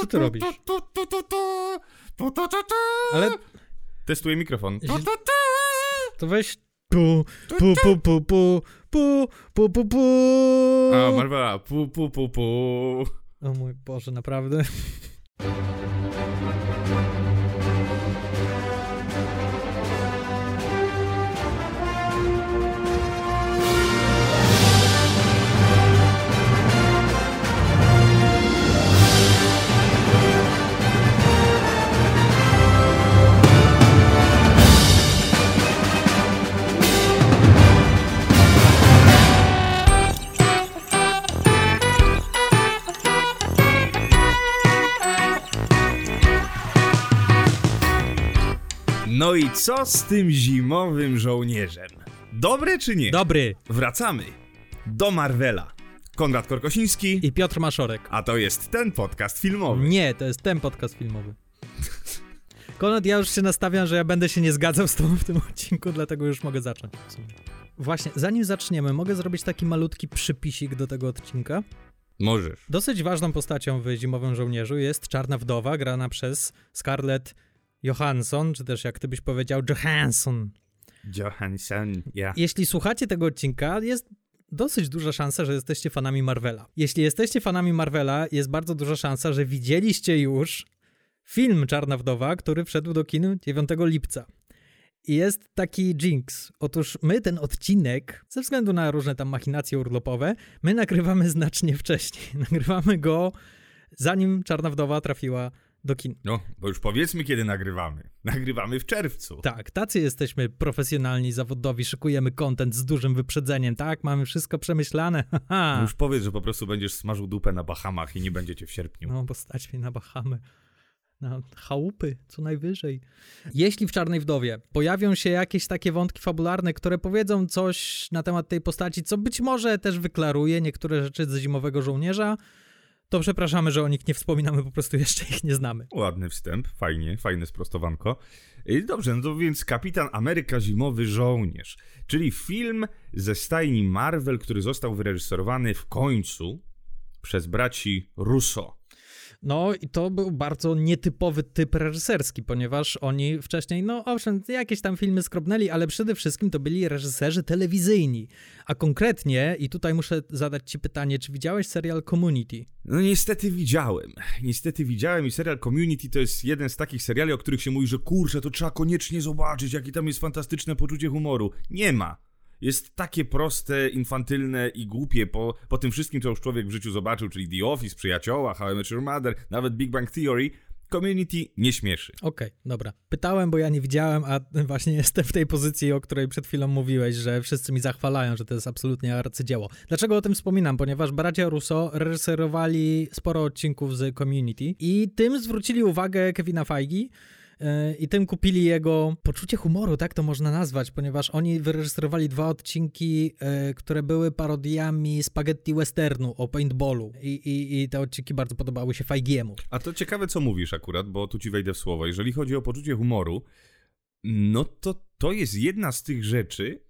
Co ty robisz? Ale Testuję mikrofon. to weź pu, pu, pu, pu, pu, pu, pu, pu, pu. A, Marvela, pu, pu, pu, pu. O mój Boże, naprawdę. No i co z tym zimowym żołnierzem? Dobre czy nie? Dobry. Wracamy do Marvela. Konrad Korkosiński, I Piotr Maszorek. a to jest ten podcast filmowy. Nie, to jest ten podcast filmowy. Konrad, ja już się nastawiam, że ja będę się nie zgadzał z tobą w tym odcinku, dlatego już mogę zacząć. w sumie. Właśnie, zanim zaczniemy, mogę zrobić taki malutki przypisik do tego odcinka. Możesz. Dosyć ważną postacią w Zimowym Żołnierzu jest Czarna Wdowa, grana przez Scarlett Johansson, czy też jak ty byś powiedział, Johansson. Johansson, ja. Jeśli słuchacie tego odcinka, jest dosyć duża szansa, że jesteście fanami Marvela. Jeśli jesteście fanami Marvela, jest bardzo duża szansa, że widzieliście już film Czarna Wdowa, który wszedł do kin 9 lipca. I jest taki jinx. Otóż my ten odcinek, ze względu na różne tam machinacje urlopowe, my nagrywamy znacznie wcześniej. Nagrywamy go zanim Czarna Wdowa trafiła do kin. No, bo już powiedzmy, kiedy nagrywamy. Nagrywamy w czerwcu. Tak, tacy jesteśmy profesjonalni, zawodowi, szykujemy content z dużym wyprzedzeniem, tak? Mamy wszystko przemyślane, haha. No już powiedz, że po prostu będziesz smażył dupę na Bahamach i nie będziecie w sierpniu. No, bo stać mnie na Bahamy. Na chałupy, co najwyżej. Jeśli w Czarnej Wdowie pojawią się jakieś takie wątki fabularne, które powiedzą coś na temat tej postaci, co być może też wyklaruje niektóre rzeczy ze Zimowego Żołnierza, to przepraszamy, że o nich nie wspominamy, po prostu jeszcze ich nie znamy. Ładny wstęp, fajnie, fajne sprostowanko. I Dobrze, no to więc Kapitan Ameryka Zimowy Żołnierz, czyli film ze stajni Marvel, który został wyreżyserowany w końcu przez braci Russo. No i to był bardzo nietypowy typ reżyserski, ponieważ oni wcześniej, no owszem, jakieś tam filmy skrobnęli, ale przede wszystkim to byli reżyserzy telewizyjni. A konkretnie, i tutaj muszę zadać ci pytanie, czy widziałeś serial Community? No niestety widziałem. Niestety widziałem i serial Community to jest jeden z takich seriali, o których się mówi, że kurczę, to trzeba koniecznie zobaczyć, jakie tam jest fantastyczne poczucie humoru. Nie ma. Jest takie proste, infantylne i głupie po, po tym wszystkim, co już człowiek w życiu zobaczył, czyli The Office, Przyjacioła, How I Met Your Mother, nawet Big Bang Theory. Community nie śmieszy. Okej, dobra. Pytałem, bo ja nie widziałem, a właśnie jestem w tej pozycji, o której przed chwilą mówiłeś, że wszyscy mi zachwalają, że to jest absolutnie arcydzieło. Dlaczego o tym wspominam? Ponieważ bracia Russo reżyserowali sporo odcinków z Community i tym zwrócili uwagę Kevina Feige, i tym kupili jego poczucie humoru, tak to można nazwać, ponieważ oni wyreżyserowali dwa odcinki, yy, które były parodiami spaghetti westernu o paintballu i, i, i te odcinki bardzo podobały się Feigiemu. A to ciekawe, co mówisz akurat, bo tu ci wejdę w słowo. Jeżeli chodzi o poczucie humoru, no to to jest jedna z tych rzeczy,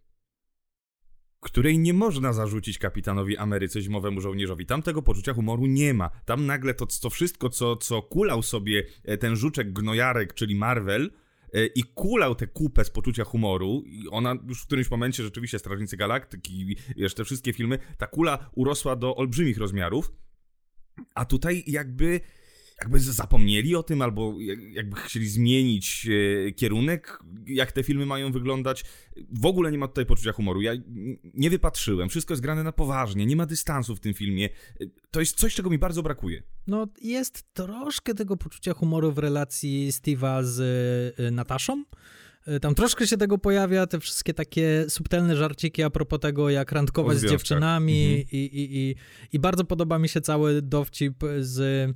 której nie można zarzucić kapitanowi Ameryce zimowemu żołnierzowi. Tam tego poczucia humoru nie ma. Tam nagle to, to wszystko, co, co kulał sobie e, ten żuczek gnojarek, czyli Marvel, e, i kulał tę kupę z poczucia humoru, i ona już w którymś momencie rzeczywiście Strażnicy Galaktyki, wiesz, te wszystkie filmy, ta kula urosła do olbrzymich rozmiarów, a tutaj jakby jakby zapomnieli o tym, albo jak- jakby chcieli zmienić e, kierunek, jak te filmy mają wyglądać. W ogóle nie ma tutaj poczucia humoru. Ja nie wypatrzyłem. Wszystko jest grane na poważnie. Nie ma dystansu w tym filmie. E, To jest coś, czego mi bardzo brakuje. No, jest troszkę tego poczucia humoru w relacji Steve'a z y, Nataszą. Tam troszkę się tego pojawia, te wszystkie takie subtelne żarciki a propos tego, jak randkować z dziewczynami Mhm. i, i, i, i bardzo podoba mi się cały dowcip z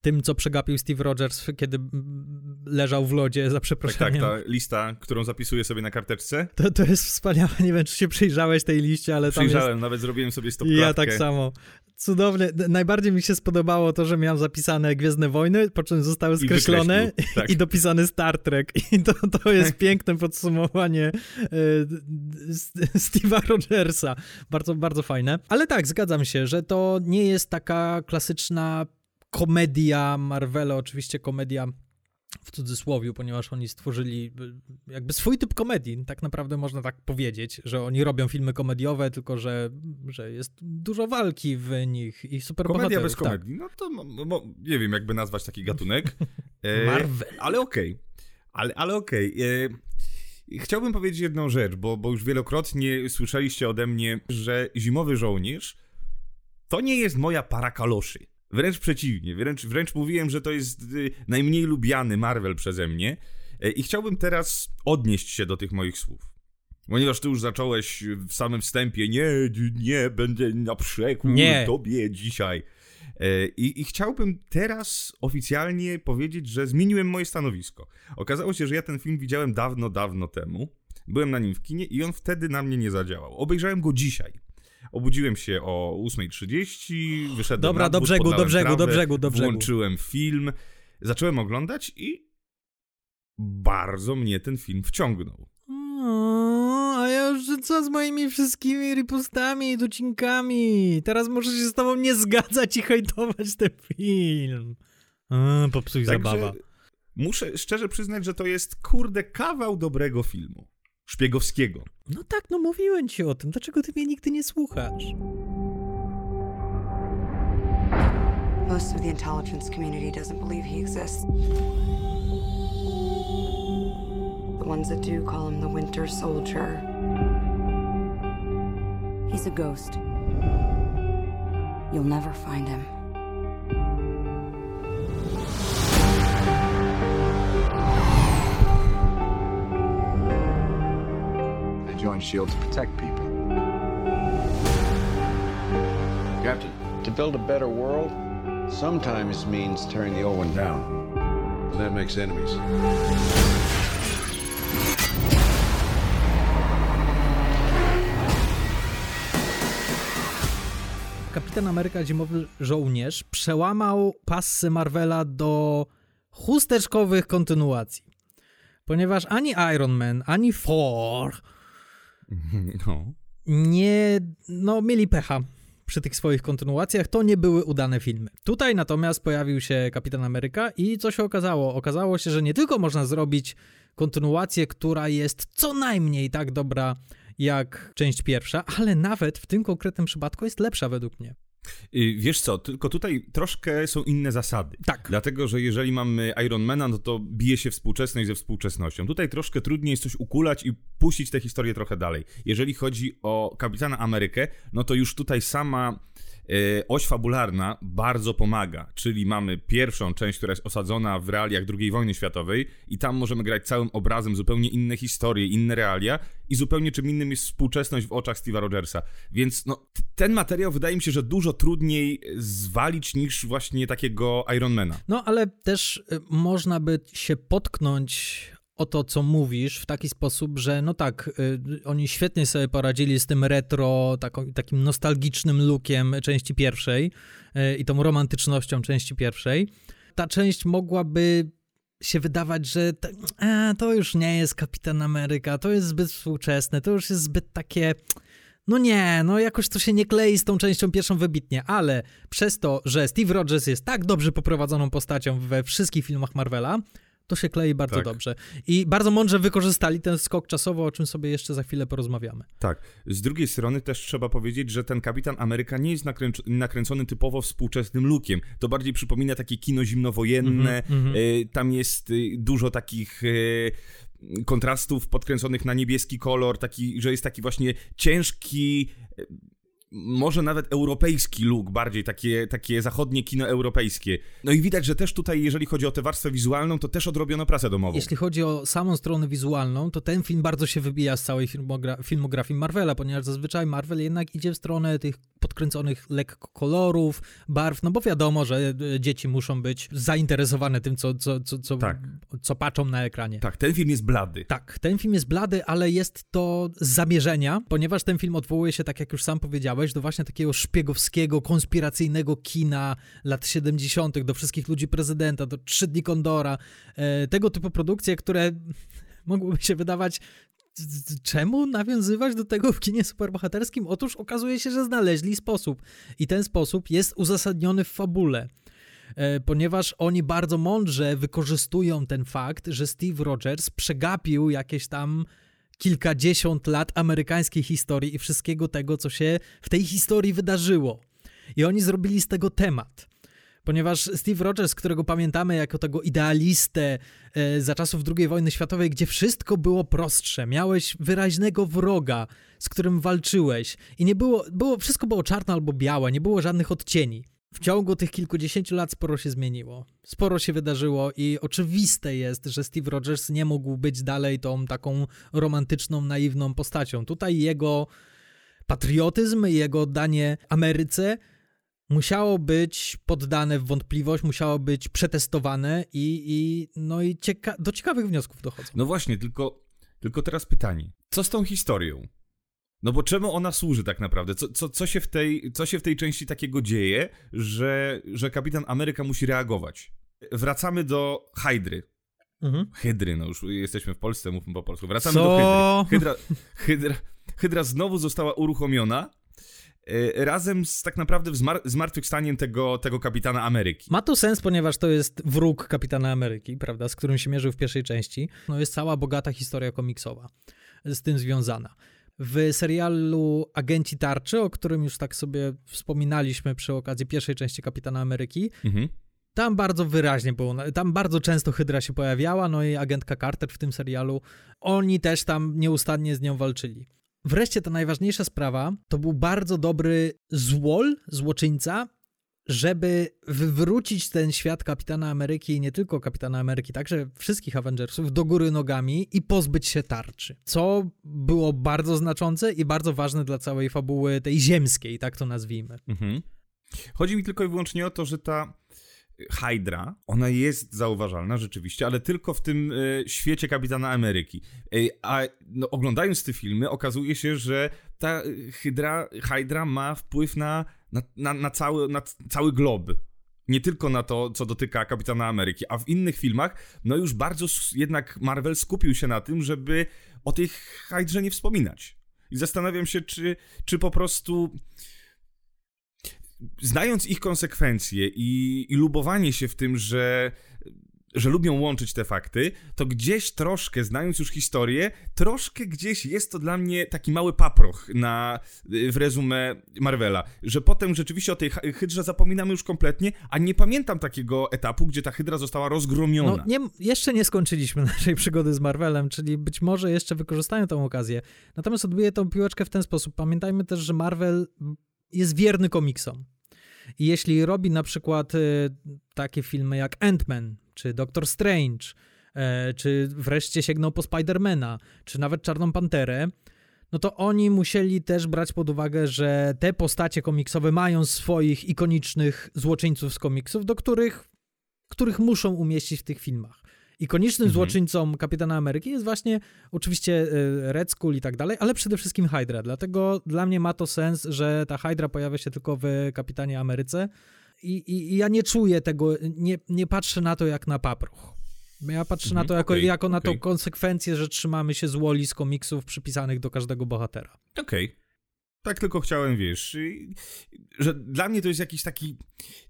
tym, co przegapił Steve Rogers, kiedy leżał w lodzie, za Tak, tak, przeproszeniem. ta lista, którą zapisuję sobie na karteczce. To, to jest wspaniałe, nie wiem, czy się przyjrzałeś tej liście, ale tam jest Przyjrzałem, nawet zrobiłem sobie stopklatkę. ja tak samo. Cudownie. Najbardziej mi się spodobało to, że miałem zapisane Gwiezdne Wojny, po czym zostały skreślone i, tak. i dopisany Star Trek. I to, to jest piękne podsumowanie e, Steve'a Rogersa. Bardzo, bardzo fajne. Ale tak, zgadzam się, że to nie jest taka klasyczna komedia Marvela, oczywiście komedia w cudzysłowie, ponieważ oni stworzyli y, jakby swój typ komedii, tak naprawdę można tak powiedzieć, że oni robią filmy komediowe, tylko że, że jest dużo walki w nich i super Komedia bez tak. komedii, no to nie wiem jakby nazwać taki gatunek. E, Marvel. Ale okej, okay. ale, ale okej. Okay. E, chciałbym powiedzieć jedną rzecz, bo, bo już wielokrotnie słyszeliście ode mnie, że Zimowy Żołnierz to nie jest moja para kaloszy. Wręcz przeciwnie, wręcz, wręcz mówiłem, że to jest y, najmniej lubiany Marvel przeze mnie. E, I chciałbym teraz odnieść się do tych moich słów. Ponieważ ty już zacząłeś w samym wstępie, nie, nie, będę na przekór nie. tobie dzisiaj. E, I, I, chciałbym teraz oficjalnie powiedzieć, że zmieniłem moje stanowisko. Okazało się, że ja ten film widziałem dawno, dawno temu. Byłem na nim w kinie i on wtedy na mnie nie zadziałał. Obejrzałem go dzisiaj. Obudziłem się o 8.30, wyszedłem Dobra, na do brzegu, do brzegu, trawę, do brzegu, do brzegu. Włączyłem film, zacząłem oglądać i bardzo mnie ten film wciągnął. O, a ja już co z moimi wszystkimi ripostami i docinkami? Teraz muszę się z tobą nie zgadzać i hejtować ten film. A, popsuj Także zabawa. Muszę szczerze przyznać, że to jest kurde kawał dobrego filmu. Szpiegowskiego. No tak, no mówiłem ci o tym. Dlaczego ty mnie nigdy nie słuchasz? Most of the intelligence community doesn't believe he exists. The ones that do call him the Winter Soldier. He's a ghost. You'll never find him. Joined S.H.I.E.L.D. to protect people. Captain, to build a better world, sometimes means tearing the old one down. And that makes enemies. Kapitan Ameryka Zimowy Żołnierz przełamał pasy Marvela do chusteczkowych kontynuacji. Ponieważ ani Iron Man, ani Thor No. Nie, no mieli pecha przy tych swoich kontynuacjach, to nie były udane filmy. Tutaj natomiast pojawił się Kapitan Ameryka i co się okazało? Okazało się, że nie tylko można zrobić kontynuację, która jest co najmniej tak dobra jak część pierwsza, ale nawet w tym konkretnym przypadku jest lepsza według mnie. Y, wiesz co, tylko tutaj troszkę są inne zasady. Tak. Dlatego, że jeżeli mamy Ironmana, no to bije się współczesność ze współczesnością. Tutaj troszkę trudniej jest coś ukulać i puścić tę historię trochę dalej. Jeżeli chodzi o Kapitana Amerykę, no to już tutaj sama oś fabularna bardzo pomaga, czyli mamy pierwszą część, która jest osadzona w realiach II wojny światowej i tam możemy grać całym obrazem zupełnie inne historie, inne realia i zupełnie czym innym jest współczesność w oczach Steve'a Rogersa. Więc no, ten materiał wydaje mi się, że dużo trudniej zwalić niż właśnie takiego Ironmana. No, ale też y, można by się potknąć o to, co mówisz w taki sposób, że no tak, y, oni świetnie sobie poradzili z tym retro, taką, takim nostalgicznym lookiem części pierwszej y, i tą romantycznością części pierwszej. Ta część mogłaby się wydawać, że to, a, to już nie jest Kapitan Ameryka, to jest zbyt współczesne, to już jest zbyt takie... No nie, no jakoś to się nie klei z tą częścią pierwszą wybitnie, ale przez to, że Steve Rogers jest tak dobrze poprowadzoną postacią we wszystkich filmach Marvela, to się klei bardzo tak. dobrze. I bardzo mądrze wykorzystali ten skok czasowo, o czym sobie jeszcze za chwilę porozmawiamy. Tak. Z drugiej strony też trzeba powiedzieć, że ten Kapitan Ameryka nie jest nakręc nakręcony typowo współczesnym lookiem. To bardziej przypomina takie kino zimnowojenne. Mm -hmm. tam jest y, dużo takich y, kontrastów podkręconych na niebieski kolor, taki, że jest taki właśnie ciężki może nawet europejski look, bardziej takie, takie zachodnie kino europejskie. No i widać, że też tutaj, jeżeli chodzi o tę warstwę wizualną, to też odrobiono pracę domową. Jeśli chodzi o samą stronę wizualną, to ten film bardzo się wybija z całej filmogra filmografii Marvela, ponieważ zazwyczaj Marvel jednak idzie w stronę tych podkręconych lekko kolorów, barw, no bo wiadomo, że e, dzieci muszą być zainteresowane tym, co, co, co, co, tak. co patrzą na ekranie. Tak, ten film jest blady. Tak, ten film jest blady, ale jest to z zamierzenia, ponieważ ten film odwołuje się, tak jak już sam powiedziałem, nawiązałeś do właśnie takiego szpiegowskiego, konspiracyjnego kina lat 70., do wszystkich ludzi prezydenta, do Trzy Dni Kondora, e, tego typu produkcje, które mogłyby się wydawać czemu nawiązywać do tego w kinie superbohaterskim? Otóż okazuje się, że znaleźli sposób i ten sposób jest uzasadniony w fabule. E, ponieważ oni bardzo mądrze wykorzystują ten fakt, że Steve Rogers przegapił jakieś tam kilkadziesiąt lat amerykańskiej historii i wszystkiego tego, co się w tej historii wydarzyło. I oni zrobili z tego temat ponieważ Steve Rogers, którego pamiętamy jako tego idealistę e, za czasów II wojny światowej, gdzie wszystko było prostsze, miałeś wyraźnego wroga, z którym walczyłeś i nie było, było wszystko było czarne albo białe, nie było żadnych odcieni. W ciągu tych kilkudziesięciu lat sporo się zmieniło. Sporo się wydarzyło i oczywiste jest, że Steve Rogers nie mógł być dalej tą taką romantyczną, naiwną postacią. Tutaj jego patriotyzm, jego oddanie Ameryce musiało być poddane w wątpliwość, musiało być przetestowane i, i no i cieka do ciekawych wniosków dochodzą. No właśnie, tylko, tylko teraz pytanie. Co z tą historią? No bo czemu ona służy tak naprawdę? Co, co, co, się, w tej, co się w tej części takiego dzieje, że, że kapitan Ameryka musi reagować? Wracamy do Hydry. Mhm. Hydry, no już jesteśmy w Polsce, mówmy po polsku. Wracamy co? do Hydry. Hydra, Hydra, Hydra znowu została uruchomiona E, razem z tak naprawdę zmar zmartwychwstaniem tego, tego kapitana Ameryki. Ma to sens, ponieważ to jest wróg kapitana Ameryki, prawda, z którym się mierzył w pierwszej części. No jest cała bogata historia komiksowa z tym związana. W serialu Agenci Tarczy, o którym już tak sobie wspominaliśmy przy okazji pierwszej części Kapitana Ameryki, mhm. Tam bardzo wyraźnie było, tam bardzo często Hydra się pojawiała, no i agentka Carter w tym serialu. Oni też tam nieustannie z nią walczyli. Wreszcie ta najważniejsza sprawa to był bardzo dobry złol, złoczyńca, żeby wywrócić ten świat Kapitana Ameryki i nie tylko Kapitana Ameryki, także wszystkich Avengersów do góry nogami i pozbyć się tarczy. Co było bardzo znaczące i bardzo ważne dla całej fabuły tej ziemskiej, tak to nazwijmy. Mhm. Chodzi mi tylko i wyłącznie o to, że ta Hydra, ona jest zauważalna rzeczywiście, ale tylko w tym e, świecie Kapitana Ameryki. E, a no, oglądając te filmy okazuje się, że ta Hydra, Hydra ma wpływ na, na, na, na, cały, na cały glob. Nie tylko na to, co dotyka Kapitana Ameryki, a w innych filmach, no już bardzo jednak Marvel skupił się na tym, żeby o tej Hydrze nie wspominać. I zastanawiam się, czy, czy po prostu znając ich konsekwencje i, i lubowanie się w tym, że że lubią łączyć te fakty, to gdzieś troszkę, znając już historię, troszkę gdzieś jest to dla mnie taki mały paproch na, w rezumie Marvela, że potem rzeczywiście o tej hydrze zapominamy już kompletnie, a nie pamiętam takiego etapu, gdzie ta hydra została rozgromiona. No, nie, jeszcze nie skończyliśmy naszej przygody z Marvelem, czyli być może jeszcze wykorzystają tę okazję. Natomiast odbiję tą piłeczkę w ten sposób. Pamiętajmy też, że Marvel jest wierny komiksom. I jeśli robi na przykład y, takie filmy jak Ant-Man, czy Doctor Strange, e, czy wreszcie sięgnął po Spidermana, czy nawet Czarną Panterę, no to oni musieli też brać pod uwagę, że te postacie komiksowe mają swoich ikonicznych złoczyńców z komiksów, do których, których muszą umieścić w tych filmach. Ikonicznym mhm. złoczyńcą Kapitana Ameryki jest właśnie oczywiście e, Red Skull i tak dalej, ale przede wszystkim Hydra. Dlatego dla mnie ma to sens, że ta Hydra pojawia się tylko w Kapitanie Ameryce i, i, ja nie czuję tego, nie, nie patrzę na to jak na papruch. Ja patrzę mhm, na to jako, okay, jako okay. na tą konsekwencję, że trzymamy się z woli z komiksów przypisanych do każdego bohatera. Okej. Okay. Tak tylko chciałem, wiesz, że dla mnie to jest jakiś taki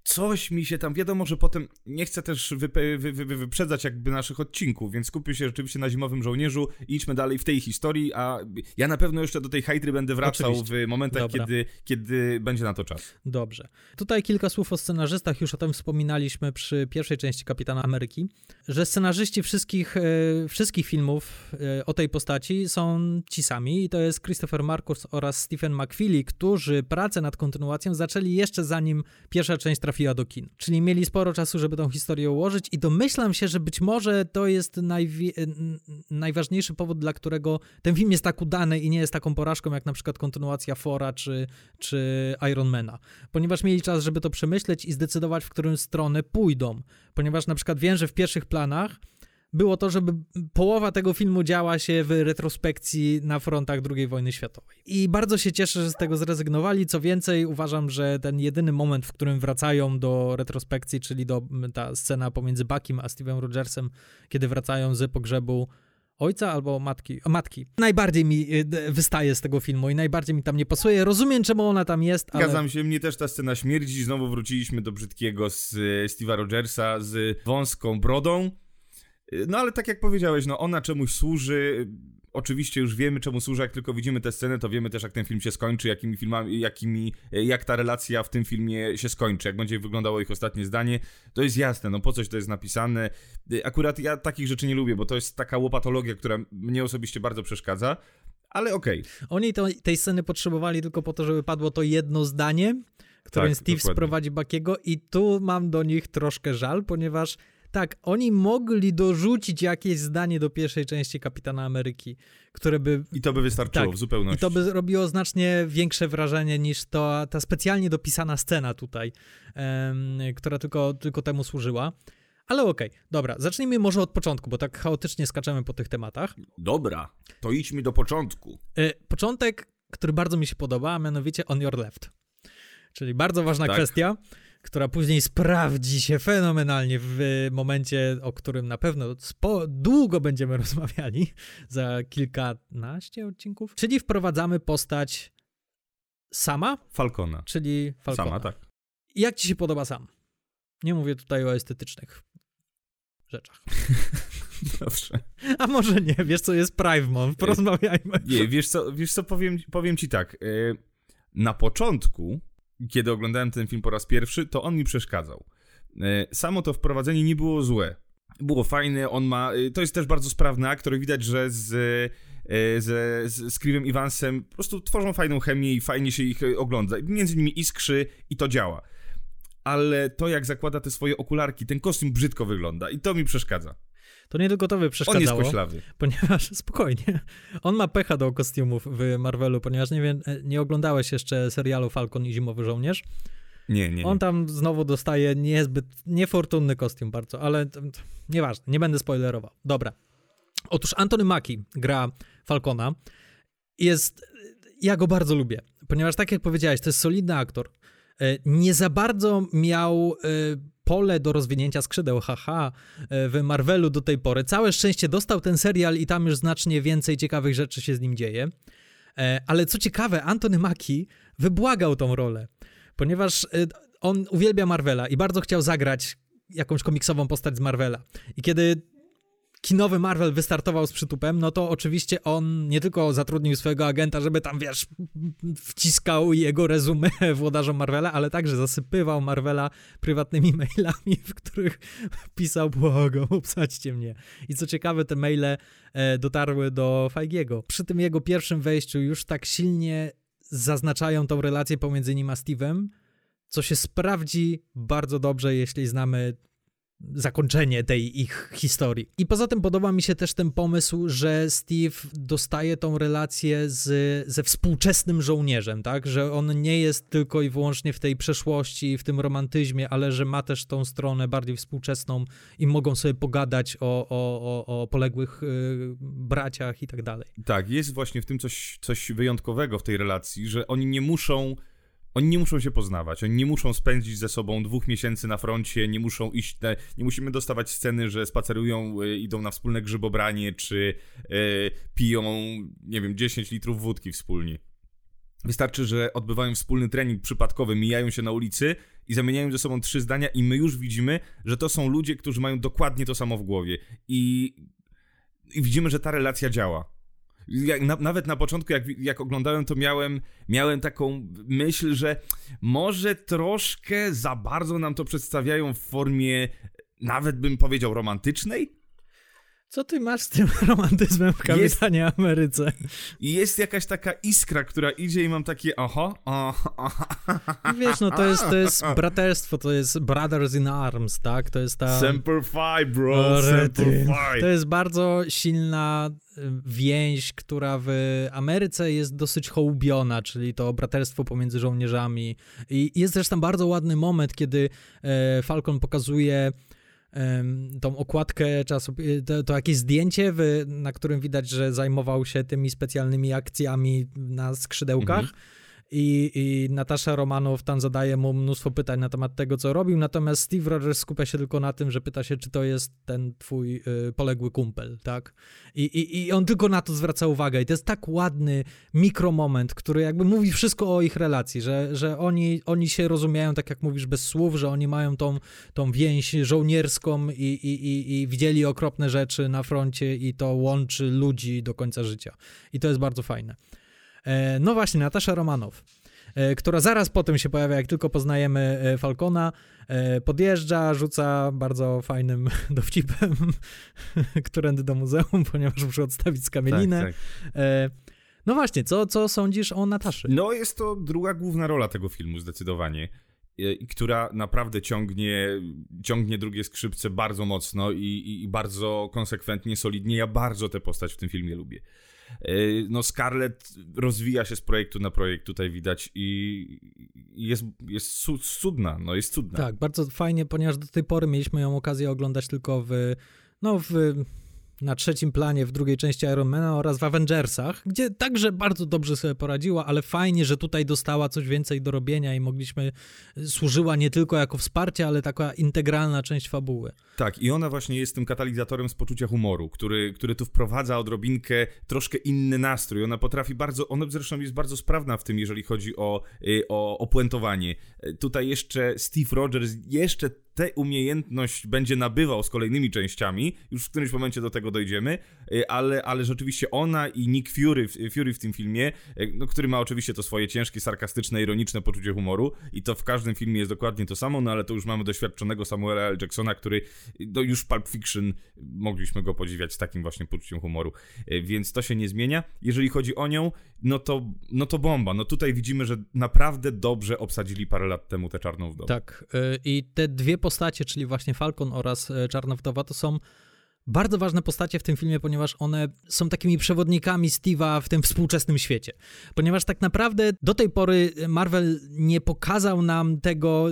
coś mi się tam, wiadomo, że potem nie chcę też wype, wy, wy, wy, wyprzedzać jakby naszych odcinków, więc skupię się rzeczywiście na Zimowym Żołnierzu i idźmy dalej w tej historii, a ja na pewno jeszcze do tej Hydry będę wracał Oczywiście. w momentach, kiedy, kiedy będzie na to czas. Dobrze. Tutaj kilka słów o scenarzystach, już o tym wspominaliśmy przy pierwszej części Kapitana Ameryki, że scenarzyści wszystkich, e, wszystkich filmów e, o tej postaci są ci sami i to jest Christopher Marcus oraz Stephen McFeely, którzy pracę nad kontynuacją zaczęli jeszcze zanim pierwsza część trafiła do kin. Czyli mieli sporo czasu, żeby tą historię ułożyć i domyślam się, że być może to jest najwi- najważniejszy powód, dla którego ten film jest tak udany i nie jest taką porażką, jak na przykład kontynuacja Fora czy, czy Ironmana. Ponieważ mieli czas, żeby to przemyśleć i zdecydować, w którą stronę pójdą. Ponieważ na przykład wiem, że w pierwszych planach było to, żeby połowa tego filmu działa się w retrospekcji na frontach II wojny światowej. I bardzo się cieszę, że z tego zrezygnowali. Co więcej, uważam, że ten jedyny moment, w którym wracają do retrospekcji, czyli do ta scena pomiędzy Buckiem a Steve'em Rogersem, kiedy wracają z pogrzebu ojca albo matki, matki. Najbardziej mi y, wystaje z tego filmu i najbardziej mi tam nie pasuje. Rozumiem, czemu ona tam jest, ale... Zgadzam się, mnie też ta scena śmierdzi. Znowu wróciliśmy do brzydkiego z y, Steve'a Rogersa z wąską brodą. No ale tak jak powiedziałeś, no ona czemuś służy. Oczywiście już wiemy, czemu służy, jak tylko widzimy tę scenę, to wiemy też, jak ten film się skończy, jakimi filmami, jakimi, jak ta relacja w tym filmie się skończy, jak będzie wyglądało ich ostatnie zdanie. To jest jasne, no po coś to jest napisane. Akurat ja takich rzeczy nie lubię, bo to jest taka łopatologia, która mnie osobiście bardzo przeszkadza. Ale okej. Okay. Oni to, tej sceny potrzebowali tylko po to, żeby padło to jedno zdanie, którym tak, Steve dokładnie. sprowadzi Bakiego i tu mam do nich troszkę żal, ponieważ tak, oni mogli dorzucić jakieś zdanie do pierwszej części Kapitana Ameryki, które by... I to by wystarczyło tak, w zupełności. I to by robiło znacznie większe wrażenie niż to, ta specjalnie dopisana scena tutaj, um, która tylko, tylko temu służyła. Ale okej, okay, dobra, zacznijmy może od początku, bo tak chaotycznie skaczemy po tych tematach. Dobra, to idźmy do początku. E, początek, który bardzo mi się podoba, a mianowicie On Your Left. Czyli bardzo ważna tak. kwestia która później sprawdzi się fenomenalnie w momencie, o którym na pewno spo, długo będziemy rozmawiali, za kilkanaście odcinków. Czyli wprowadzamy postać sama? Falcona. Czyli Falcona. Sama, tak. Jak ci się podoba sam? Nie mówię tutaj o estetycznych rzeczach. Dobrze. A może nie, wiesz co jest Prime porozmawiajmy. Nie, wiesz co, wiesz co powiem, powiem ci tak. Y, na początku kiedy oglądałem ten film po raz pierwszy, to on mi przeszkadzał. E, samo to wprowadzenie nie było złe. Było fajne, on ma. E, to jest też bardzo sprawny aktor. Widać, że z, e, z, z Creevem Evansem po prostu tworzą fajną chemię i fajnie się ich ogląda. Między nimi iskrzy i to działa. Ale to, jak zakłada te swoje okularki, ten kostium brzydko wygląda i to mi przeszkadza. To nie tylko to by przeszkadzało. On jest. Ponieważ, spokojnie, on ma pecha do kostiumów w Marvelu, ponieważ nie wiem, nie oglądałeś jeszcze serialu Falcon i Zimowy Żołnierz. Nie, nie, nie. On tam znowu dostaje niezbyt, niefortunny kostium bardzo, ale nieważne, nie będę spoilerował. Dobra. Otóż Anthony Mackie gra Falcona. Jest, ja go bardzo lubię, ponieważ tak jak powiedziałeś, to jest solidny aktor. E, nie za bardzo miał e, pole do rozwinięcia skrzydeł, haha, e, w Marvelu do tej pory. Całe szczęście dostał ten serial i tam już znacznie więcej ciekawych rzeczy się z nim dzieje. Ale co ciekawe, Anthony Mackie wybłagał tą rolę, ponieważ on uwielbia Marvela i bardzo chciał zagrać jakąś komiksową postać z Marvela. I kiedy kinowy Marvel wystartował z przytupem, no to oczywiście on nie tylko zatrudnił swojego agenta, żeby tam, wiesz, wciskał jego rezumy włodarzom Marvela, ale także zasypywał Marvela prywatnymi mailami, w których pisał, błagam, obsadźcie mnie. I co ciekawe, te maile e, dotarły do Feigiego. Przy tym jego pierwszym wejściu już tak silnie zaznaczają tą relację pomiędzy nim a Steve'em, co się sprawdzi bardzo dobrze, jeśli znamy zakończenie tej ich historii. I poza tym podoba mi się też ten pomysł, że Steve dostaje tą relację z, ze współczesnym żołnierzem, tak? Że on nie jest tylko i wyłącznie w tej przeszłości, w tym romantyzmie, ale że ma też tą stronę bardziej współczesną i mogą sobie pogadać o, o, o, o poległych yy, braciach i tak dalej. Tak, jest właśnie w tym coś, coś wyjątkowego w tej relacji, że oni nie muszą oni nie muszą się poznawać, oni nie muszą spędzić ze sobą dwóch miesięcy na froncie, nie muszą iść, te, nie musimy dostawać sceny, że spacerują, y, idą na wspólne grzybobranie, czy y, piją, nie wiem, 10 litrów wódki wspólnie. Wystarczy, że odbywają wspólny trening przypadkowy, mijają się na ulicy i zamieniają ze sobą trzy zdania, i my już widzimy, że to są ludzie, którzy mają dokładnie to samo w głowie. I, i widzimy, że ta relacja działa jak, na, nawet na początku, jak, jak oglądałem, to miałem, miałem taką myśl, że może troszkę za bardzo nam to przedstawiają w formie, nawet bym powiedział, romantycznej. Co ty masz z tym romantyzmem w Kapitanie jest, Ameryce? Jest jakaś taka iskra, która idzie i mam takie oho, oho, oho. Wiesz, no to jest, to jest braterstwo, to jest Brothers in Arms, tak? To jest ta... Semper Fi, bro, Semper Fi. To jest bardzo silna y, więź, która w Ameryce jest dosyć hołubiona, czyli to braterstwo pomiędzy żołnierzami. I jest zresztą bardzo ładny moment, kiedy e, Falcon pokazuje tą okładkę czasu, to, to jakieś zdjęcie, w, na którym widać, że zajmował się tymi specjalnymi akcjami na skrzydełkach. Mhm i, i Natasza Romanow tam zadaje mu mnóstwo pytań na temat tego, co robił, natomiast Steve Rogers skupia się tylko na tym, że pyta się, czy to jest ten twój y, poległy kumpel, tak? I, i, I on tylko na to zwraca uwagę i to jest tak ładny mikromoment, który jakby mówi wszystko o ich relacji, że, że oni, oni się rozumieją, tak jak mówisz, bez słów, że oni mają tą, tą więź żołnierską i, i, i, i widzieli okropne rzeczy na froncie i to łączy ludzi do końca życia. I to jest bardzo fajne. E, no właśnie, Natasza Romanow, e, która zaraz po tym się pojawia, jak tylko poznajemy e, Falcona, podjeżdża, rzuca bardzo fajnym dowcipem, którędy do muzeum, ponieważ muszę odstawić skamielinę. Tak, tak. No właśnie, co, co sądzisz o Nataszy? No jest to druga główna rola tego filmu, zdecydowanie która naprawdę ciągnie, ciągnie drugie skrzypce bardzo mocno i, i, bardzo konsekwentnie, solidnie. Ja bardzo tę postać w tym filmie lubię. E, no Scarlett rozwija się z projektu na projekt, tutaj widać i jest, jest cudna, no jest cudna. Tak, bardzo fajnie, ponieważ do tej pory mieliśmy ją okazję oglądać tylko w, no w na trzecim planie w drugiej części Ironmana oraz w Avengersach, gdzie także bardzo dobrze sobie poradziła, ale fajnie, że tutaj dostała coś więcej do robienia i mogliśmy, służyła nie tylko jako wsparcie, ale taka integralna część fabuły. Tak, i ona właśnie jest tym katalizatorem z poczucia humoru, który, który tu wprowadza odrobinkę troszkę inny nastrój. Ona potrafi bardzo, ona zresztą jest bardzo sprawna w tym, jeżeli chodzi o, y, o opuentowanie. Tutaj jeszcze Steve Rogers jeszcze tę umiejętność będzie nabywał z kolejnymi częściami, już w którymś momencie do tego dojdziemy, y, ale, ale rzeczywiście ona i Nick Fury, Fury w tym filmie, y, no, który ma oczywiście to swoje ciężkie, sarkastyczne, ironiczne poczucie humoru i to w każdym filmie jest dokładnie to samo, no ale to już mamy doświadczonego Samuela L. Jacksona, który no już Pulp Fiction mogliśmy go podziwiać z takim właśnie poczuciem humoru, więc to się nie zmienia. Jeżeli chodzi o nią, no to, no to bomba. No tutaj widzimy, że naprawdę dobrze obsadzili parę lat temu tę Czarną Wdowę. Tak i te dwie postacie, czyli właśnie Falcon oraz e, Czarna Wdowa, to są bardzo ważne postacie w tym filmie, ponieważ one są takimi przewodnikami Steve'a w tym współczesnym świecie. Ponieważ tak naprawdę do tej pory Marvel nie pokazał nam tego,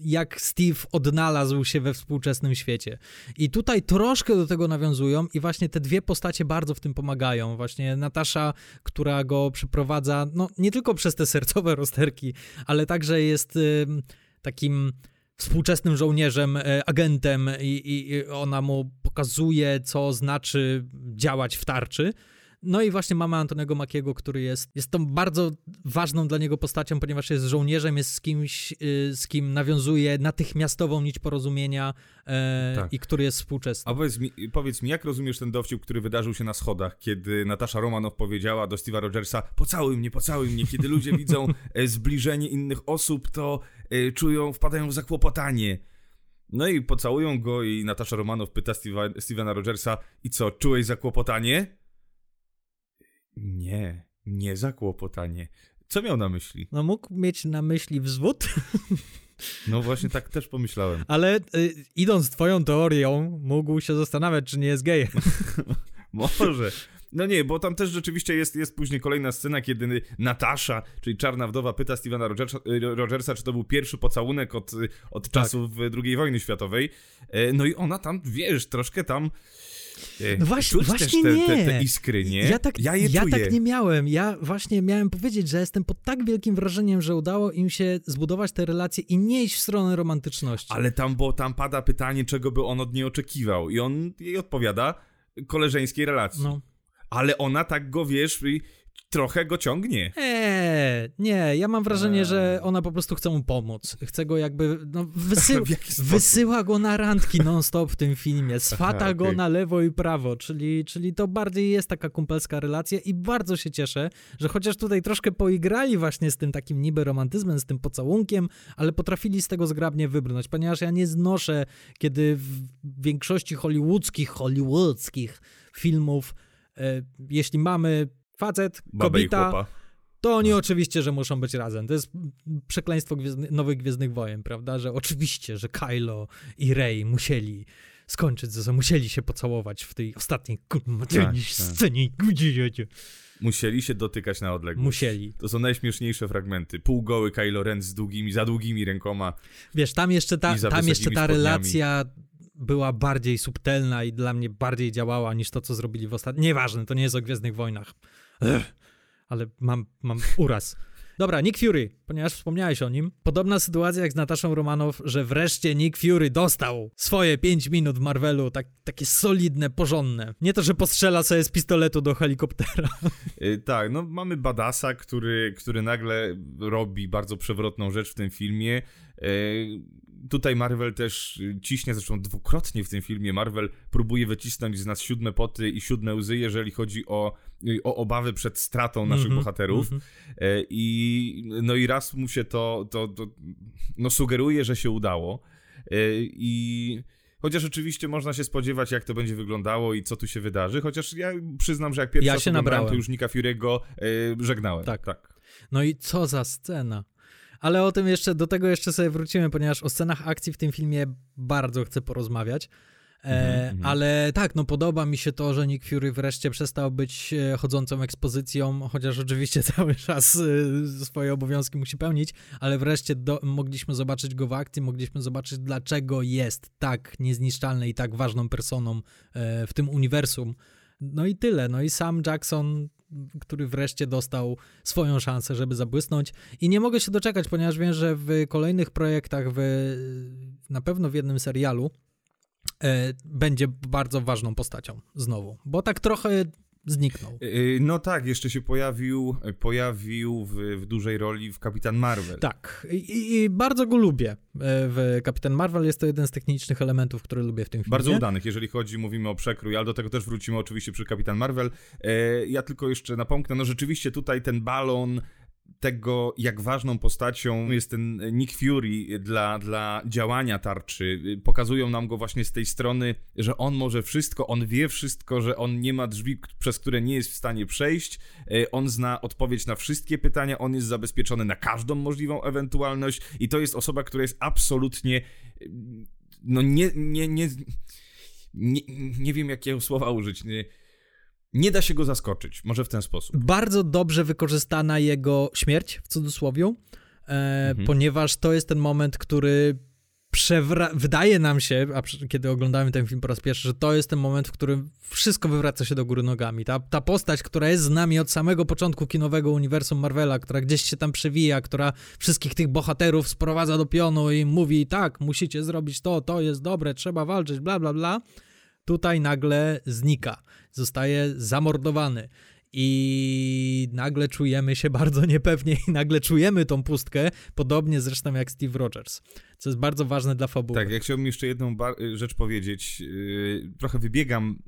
jak Steve odnalazł się we współczesnym świecie. I tutaj troszkę do tego nawiązują i właśnie te dwie postacie bardzo w tym pomagają. Właśnie Natasza, która go przyprowadza, no nie tylko przez te sercowe rozterki, ale także jest y, takim współczesnym żołnierzem, e, agentem i, i ona mu pokazuje, co znaczy działać w tarczy. No i właśnie mamy Antonego Makiego, który jest, jest tą bardzo ważną dla niego postacią, ponieważ jest żołnierzem, jest z kimś, y, z kim nawiązuje natychmiastową nić porozumienia e, tak. i który jest współczesny. A powiedz mi, powiedz mi, jak rozumiesz ten dowcip, który wydarzył się na schodach, kiedy Natasza Romanow powiedziała do Steve'a Rogersa, pocałuj mnie, pocałuj mnie, kiedy ludzie widzą e, zbliżenie innych osób, to e, czują, wpadają w zakłopotanie. No i pocałują go i Natasza Romanow pyta Steve'a, Stevena Rogersa, i co, czułeś zakłopotanie? Nie, nie zakłopotanie. Co miał na myśli? No mógł mieć na myśli wzwód. No właśnie tak też pomyślałem. Ale y, idąc twoją teorią, mógł się zastanawiać, czy nie jest gejem. Może. No nie, bo tam też rzeczywiście jest, jest później kolejna scena, kiedy Natasza, czyli czarna wdowa, pyta Stevena Rogersa, Rogersa czy to był pierwszy pocałunek od, od tak. czasów II wojny światowej. E, no i ona tam, wiesz, troszkę tam no właśnie, Czuć właśnie te, nie. Te, te, iskry, nie? Ja tak, ja, ja tak nie miałem. Ja właśnie miałem powiedzieć, że jestem pod tak wielkim wrażeniem, że udało im się zbudować te relacje i nie iść w stronę romantyczności. Ale tam, bo tam pada pytanie, czego by on od niej oczekiwał i on jej odpowiada koleżeńskiej relacji. No. Ale ona tak go, wiesz, trochę go ciągnie. Eee, nie, ja mam wrażenie, eee. że ona po prostu chce mu pomóc. Chce go jakby, no, wysył, wysyła go na randki non-stop w tym filmie, swata Aha, go okay. na lewo i prawo, czyli, czyli to bardziej jest taka kumpelska relacja i bardzo się cieszę, że chociaż tutaj troszkę poigrali właśnie z tym takim niby romantyzmem, z tym pocałunkiem, ale potrafili z tego zgrabnie wybrnąć, ponieważ ja nie znoszę, kiedy w większości hollywoodzkich, hollywoodzkich filmów, jeśli mamy facet, kobieta, to oni no. oczywiście, że muszą być razem. To jest przekleństwo Gwiezdny, nowych Gwiezdnych Wojen, prawda? Że oczywiście, że Kylo i Rey musieli skończyć ze sobą, musieli się pocałować w tej ostatniej kurwa, tak, tak. scenie. Musieli się dotykać na odległość. Musieli. To są najśmieszniejsze fragmenty. Półgoły Kylo Ren z długimi, za długimi rękoma. Wiesz, tam jeszcze ta, tam jeszcze ta spodniami. relacja była bardziej subtelna i dla mnie bardziej działała niż to, co zrobili w ostatnim. Nieważne, to nie jest o Gwiezdnych Wojnach. Ech, ale mam, mam uraz. Dobra, Nick Fury, ponieważ wspomniałeś o nim. Podobna sytuacja jak z Nataszą Romanow, że wreszcie Nick Fury dostał swoje 5 minut w Marvelu, tak, takie solidne, porządne. Nie to, że postrzela sobie z pistoletu do helikoptera. Y, tak, no mamy Badasa, który, który nagle robi bardzo przewrotną rzecz w tym filmie. Y, Tutaj Marvel też y, ciśnie, zresztą dwukrotnie w tym filmie Marvel próbuje wycisnąć z nas siódme poty i siódme łzy, jeżeli chodzi o, y, o obawy przed stratą naszych Mhm, bohaterów. mhm. E, I, no i raz mu się to, to, to no sugeruje, że się udało. E, I chociaż oczywiście można się spodziewać, jak to będzie wyglądało i co tu się wydarzy, chociaż ja przyznam, że jak pierwszy Ja raz się oglądałem, to nabrałem. już Nika Fury'ego e, żegnałem. Tak. tak. No i co za scena. Ale o tym jeszcze, do tego jeszcze sobie wrócimy, ponieważ o scenach akcji w tym filmie bardzo chcę porozmawiać. E, Mhm, mhm. ale tak, no podoba mi się to, że Nick Fury wreszcie przestał być e, chodzącą ekspozycją, chociaż oczywiście cały czas e, swoje obowiązki musi pełnić, ale wreszcie do, mogliśmy zobaczyć go w akcji, mogliśmy zobaczyć dlaczego jest tak niezniszczalny i tak ważną personą e, w tym uniwersum. No i tyle. No i sam Jackson, który wreszcie dostał swoją szansę, żeby zabłysnąć. I nie mogę się doczekać, ponieważ wiem, że w kolejnych projektach, w, na pewno w jednym serialu, e, będzie bardzo ważną postacią znowu. Bo tak trochę zniknął. E, No tak, jeszcze się pojawił, pojawił w, w dużej roli w Kapitan Marvel. Tak. I, i- bardzo go lubię e, w Kapitan Marvel. Jest to jeden z technicznych elementów, który lubię w tym filmie. Bardzo udanych, jeżeli chodzi, mówimy o przekrój, ale do tego też wrócimy oczywiście przy Kapitan Marvel. E, ja tylko jeszcze napomknę, no rzeczywiście tutaj ten balon tego, jak ważną postacią jest ten Nick Fury dla, dla działania tarczy. Pokazują nam go właśnie z tej strony, że on może wszystko, on wie wszystko, że on nie ma drzwi, przez które nie jest w stanie przejść. E, On zna odpowiedź na wszystkie pytania, on jest zabezpieczony na każdą możliwą ewentualność i to jest osoba, która jest absolutnie no nie, nie, nie, nie, nie wiem jakiego słowa użyć. Nie, nie da się go zaskoczyć, może w ten sposób. Bardzo dobrze wykorzystana jego śmierć, w cudzysłowie, e, Mhm. ponieważ to jest ten moment, który przewra- wydaje nam się, a kiedy oglądamy ten film po raz pierwszy, że to jest ten moment, w którym wszystko wywraca się do góry nogami. Ta, ta postać, która jest z nami od samego początku kinowego uniwersum Marvela, która gdzieś się tam przewija, która wszystkich tych bohaterów sprowadza do pionu i mówi, tak, musicie zrobić to, to jest dobre, trzeba walczyć, bla, bla, bla. Tutaj nagle znika, zostaje zamordowany. I nagle czujemy się bardzo niepewnie i nagle czujemy tą pustkę, podobnie zresztą jak Steve Rogers, co jest bardzo ważne dla fabuły. Tak, ja chciałbym jeszcze jedną rzecz powiedzieć. Yy, trochę wybiegam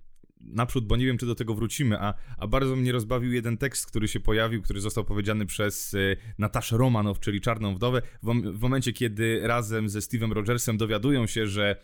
naprzód, bo nie wiem, czy do tego wrócimy, a, a bardzo mnie rozbawił jeden tekst, który się pojawił, który został powiedziany przez y, Nataszę Romanow, czyli Czarną Wdowę, w, w momencie, kiedy razem ze Steve'em Rogersem dowiadują się, że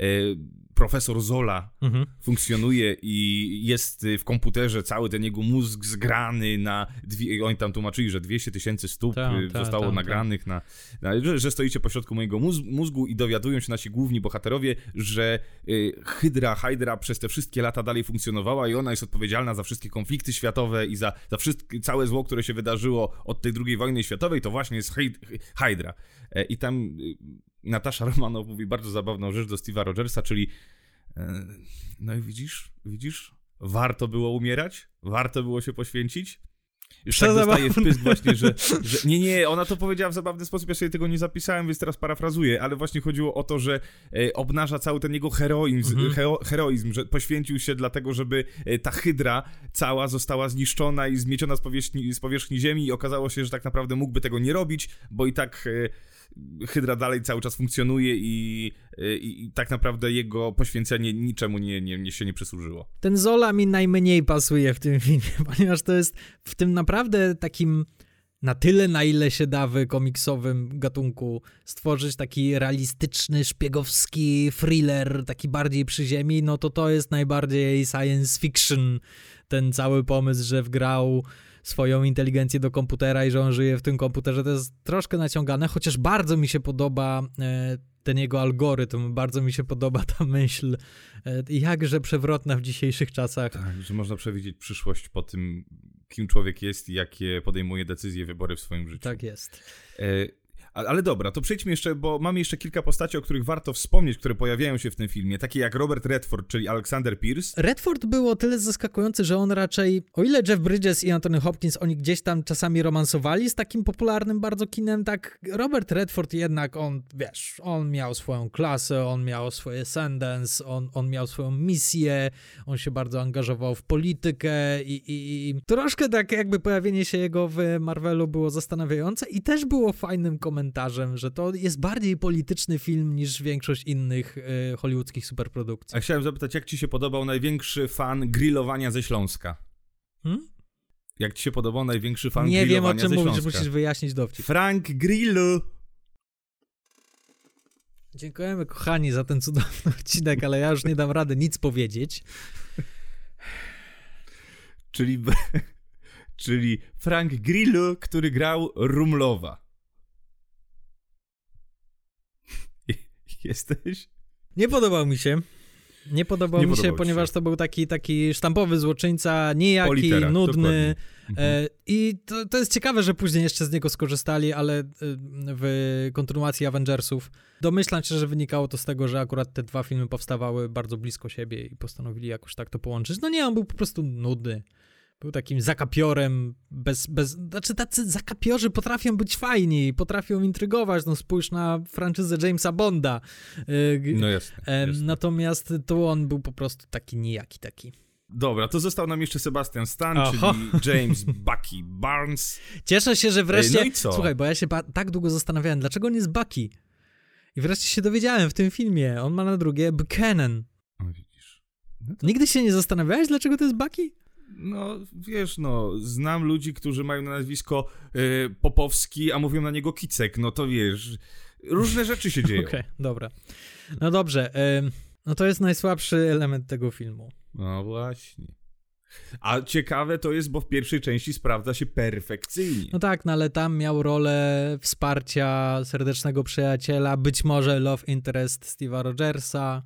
y, profesor Zola Mhm. funkcjonuje i jest y, w komputerze cały ten jego mózg zgrany na, dwie, oni tam tłumaczyli, że 200 tysięcy stóp Ta, y, ta, zostało ta, nagranych Na, na, że, że stoicie pośrodku mojego móz, mózgu i dowiadują się nasi główni bohaterowie, że y, Hydra, Hydra przez te wszystkie lata dalej funkcjonowała i ona jest odpowiedzialna za wszystkie konflikty światowe i za, za wszystkie, całe zło, które się wydarzyło od tej II wojny światowej, to właśnie jest Hyd- Hydra. E, I tam y, Natasza Romanow mówi bardzo zabawną rzecz do Steve'a Rogersa, czyli e, no i widzisz, widzisz, warto było umierać, warto było się poświęcić. Już tak dostaje wpysk właśnie, że, że... Nie, nie, ona to powiedziała w zabawny sposób, ja sobie tego nie zapisałem, więc teraz parafrazuję, ale właśnie chodziło o to, że e, obnaża cały ten jego heroizm, Mhm. hero, heroizm, że poświęcił się dlatego, żeby e, ta hydra cała została zniszczona i zmieciona z powierzchni, z powierzchni ziemi i okazało się, że tak naprawdę mógłby tego nie robić, bo i tak e, Hydra dalej cały czas funkcjonuje i, i, i tak naprawdę jego poświęcenie niczemu nie, nie, nie się nie przysłużyło. Ten Zola mi najmniej pasuje w tym filmie, ponieważ to jest w tym naprawdę takim na tyle, na ile się da w komiksowym gatunku stworzyć taki realistyczny, szpiegowski thriller, taki bardziej przy ziemi, no to to jest najbardziej science fiction. Ten cały pomysł, że wgrał swoją inteligencję do komputera i że on żyje w tym komputerze, to jest troszkę naciągane, chociaż bardzo mi się podoba e, ten jego algorytm. Bardzo mi się podoba ta myśl, e, jakże przewrotna w dzisiejszych czasach. Tak, że można przewidzieć przyszłość po tym, kim człowiek jest i jakie podejmuje decyzje, wybory w swoim życiu. Tak jest. Ale dobra, to przejdźmy jeszcze, bo mamy jeszcze kilka postaci, o których warto wspomnieć, które pojawiają się w tym filmie, takie jak Robert Redford, czyli Alexander Pierce. Redford był o tyle zaskakujący, że on raczej, o ile Jeff Bridges i Anthony Hopkins, oni gdzieś tam czasami romansowali z takim popularnym bardzo kinem, tak Robert Redford jednak, on, wiesz, on miał swoją klasę, on miał swoje ascendance, on, on miał swoją misję, on się bardzo angażował w politykę i, i, i troszkę tak jakby pojawienie się jego w Marvelu było zastanawiające i też było fajnym komentarzem komentarzem, że to jest bardziej polityczny film niż większość innych y, hollywoodzkich superprodukcji. A chciałem zapytać, jak ci się podobał największy fan grillowania ze Śląska? Hmm? Jak ci się podobał największy fan Nie grillowania wiem, o czym mówisz, musisz wyjaśnić dowcip. Frank Grillu! Dziękujemy, kochani, za ten cudowny odcinek, ale ja już nie dam rady nic powiedzieć. Czyli, czyli Frank Grillu, który grał Rumlowa. Jesteś? Nie podobał mi się. Nie podobał nie mi się, ponieważ się. to był taki, taki sztampowy złoczyńca, niejaki, nudny. E, I to, to jest ciekawe, że później jeszcze z niego skorzystali, ale e, w kontynuacji Avengersów domyślam się, że wynikało to z tego, że akurat te dwa filmy powstawały bardzo blisko siebie i postanowili jakoś tak to połączyć. No nie, on był po prostu nudny. Był takim zakapiorem, bez, bez, znaczy tacy zakapiorzy potrafią być fajni, potrafią intrygować, no spójrz na franczyzę Jamesa Bonda. Y, no jasne, jasne. Natomiast to on był po prostu taki nijaki taki. Dobra, to został nam jeszcze Sebastian Stan, Oho. czyli James Bucky Barnes. Cieszę się, że wreszcie... No i co? Słuchaj, bo ja się tak długo zastanawiałem, dlaczego on jest Bucky? I wreszcie się dowiedziałem w tym filmie. On ma na drugie Buchanan. Widzisz. No to... Nigdy się nie zastanawiałeś, dlaczego to jest Bucky? No, wiesz, no, znam ludzi, którzy mają na nazwisko y, Popowski, a mówią na niego Kicek, no to wiesz, różne rzeczy się dzieją. Okej, okay, dobra. No dobrze, y, no to jest najsłabszy element tego filmu. No właśnie. A ciekawe to jest, bo w pierwszej części sprawdza się perfekcyjnie. No tak, no ale tam miał rolę wsparcia serdecznego przyjaciela, być może love interest Steve'a Rogersa,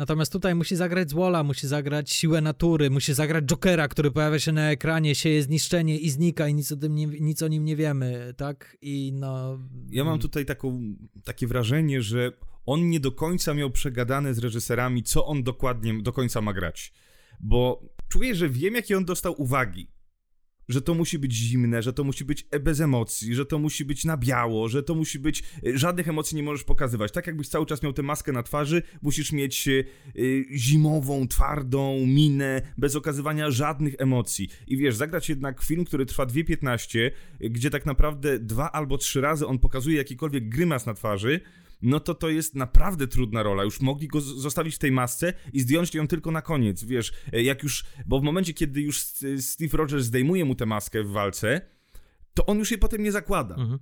Natomiast tutaj musi zagrać Zwola, musi zagrać siłę natury, musi zagrać Jokera, który pojawia się na ekranie, sieje zniszczenie i znika i nic o, tym nie, nic o nim nie wiemy, tak? I no... Ja mam tutaj taką, takie wrażenie, że on nie do końca miał przegadane z reżyserami, co on dokładnie do końca ma grać. Bo czuję, że wiem, jakie on dostał uwagi że to musi być zimne, że to musi być bez emocji, że to musi być na biało, że to musi być. E, żadnych emocji nie możesz pokazywać. Tak jakbyś cały czas miał tę maskę na twarzy, musisz mieć y, zimową, twardą minę, bez okazywania żadnych emocji. I wiesz, zagrać jednak film, który trwa 2.15, gdzie tak naprawdę dwa albo trzy razy on pokazuje jakikolwiek grymas na twarzy no to to jest naprawdę trudna rola. Już mogli go zostawić w tej masce i zdjąć ją tylko na koniec, wiesz, e, jak już, bo w momencie, kiedy już Steve Rogers zdejmuje mu tę maskę w walce, to on już jej potem nie zakłada. Mhm.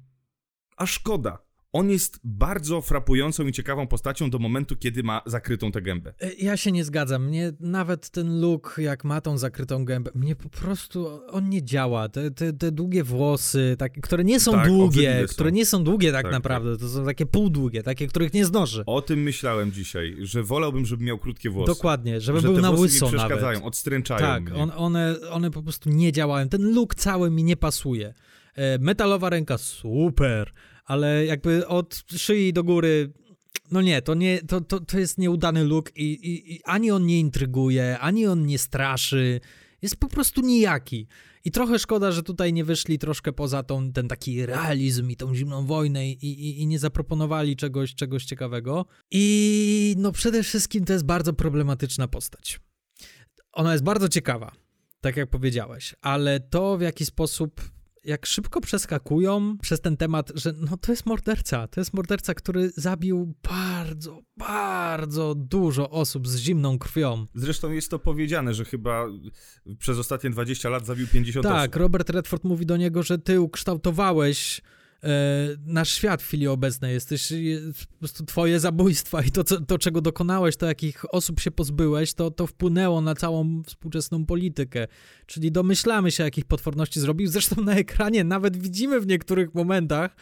A szkoda, on jest bardzo frapującą i ciekawą postacią do momentu, kiedy ma zakrytą tę gębę. E, ja się nie zgadzam. Mnie nawet ten look, jak ma tą zakrytą gębę, mnie po prostu on nie działa. Te, te, te długie włosy, tak, które nie są tak, długie, które są. nie są długie tak, tak naprawdę, tak. to są takie półdługie, takie, których nie znoży. O tym myślałem dzisiaj, że wolałbym, żeby miał krótkie włosy. Dokładnie, żeby że był na łyso mi przeszkadzają, nawet. odstręczają Tak, on, one, one po prostu nie działają. Ten look cały mi nie pasuje. E, metalowa ręka, super ale jakby od szyi do góry no nie, to, nie, to, to, to jest nieudany look i, i, i, ani on nie intryguje, ani on nie straszy. Jest po prostu nijaki. I trochę szkoda, że tutaj nie wyszli troszkę poza tą, ten taki realizm i tą zimną wojnę i, i, i nie zaproponowali czegoś, czegoś ciekawego. I no przede wszystkim to jest bardzo problematyczna postać. Ona jest bardzo ciekawa, tak jak powiedziałeś, ale to w jaki sposób jak szybko przeskakują przez ten temat, że no to jest morderca, to jest morderca, który zabił bardzo, bardzo dużo osób z zimną krwią. Zresztą jest to powiedziane, że chyba przez ostatnie 20 lat zabił 50 tak, osób. Tak, Robert Redford mówi do niego, że ty ukształtowałeś nasz świat w chwili obecnej. Jesteś po prostu twoje zabójstwa i to, co, to, czego dokonałeś, to jakich osób się pozbyłeś, to, to wpłynęło na całą współczesną politykę. Czyli domyślamy się, jakich potworności zrobił. Zresztą na ekranie nawet widzimy w niektórych momentach,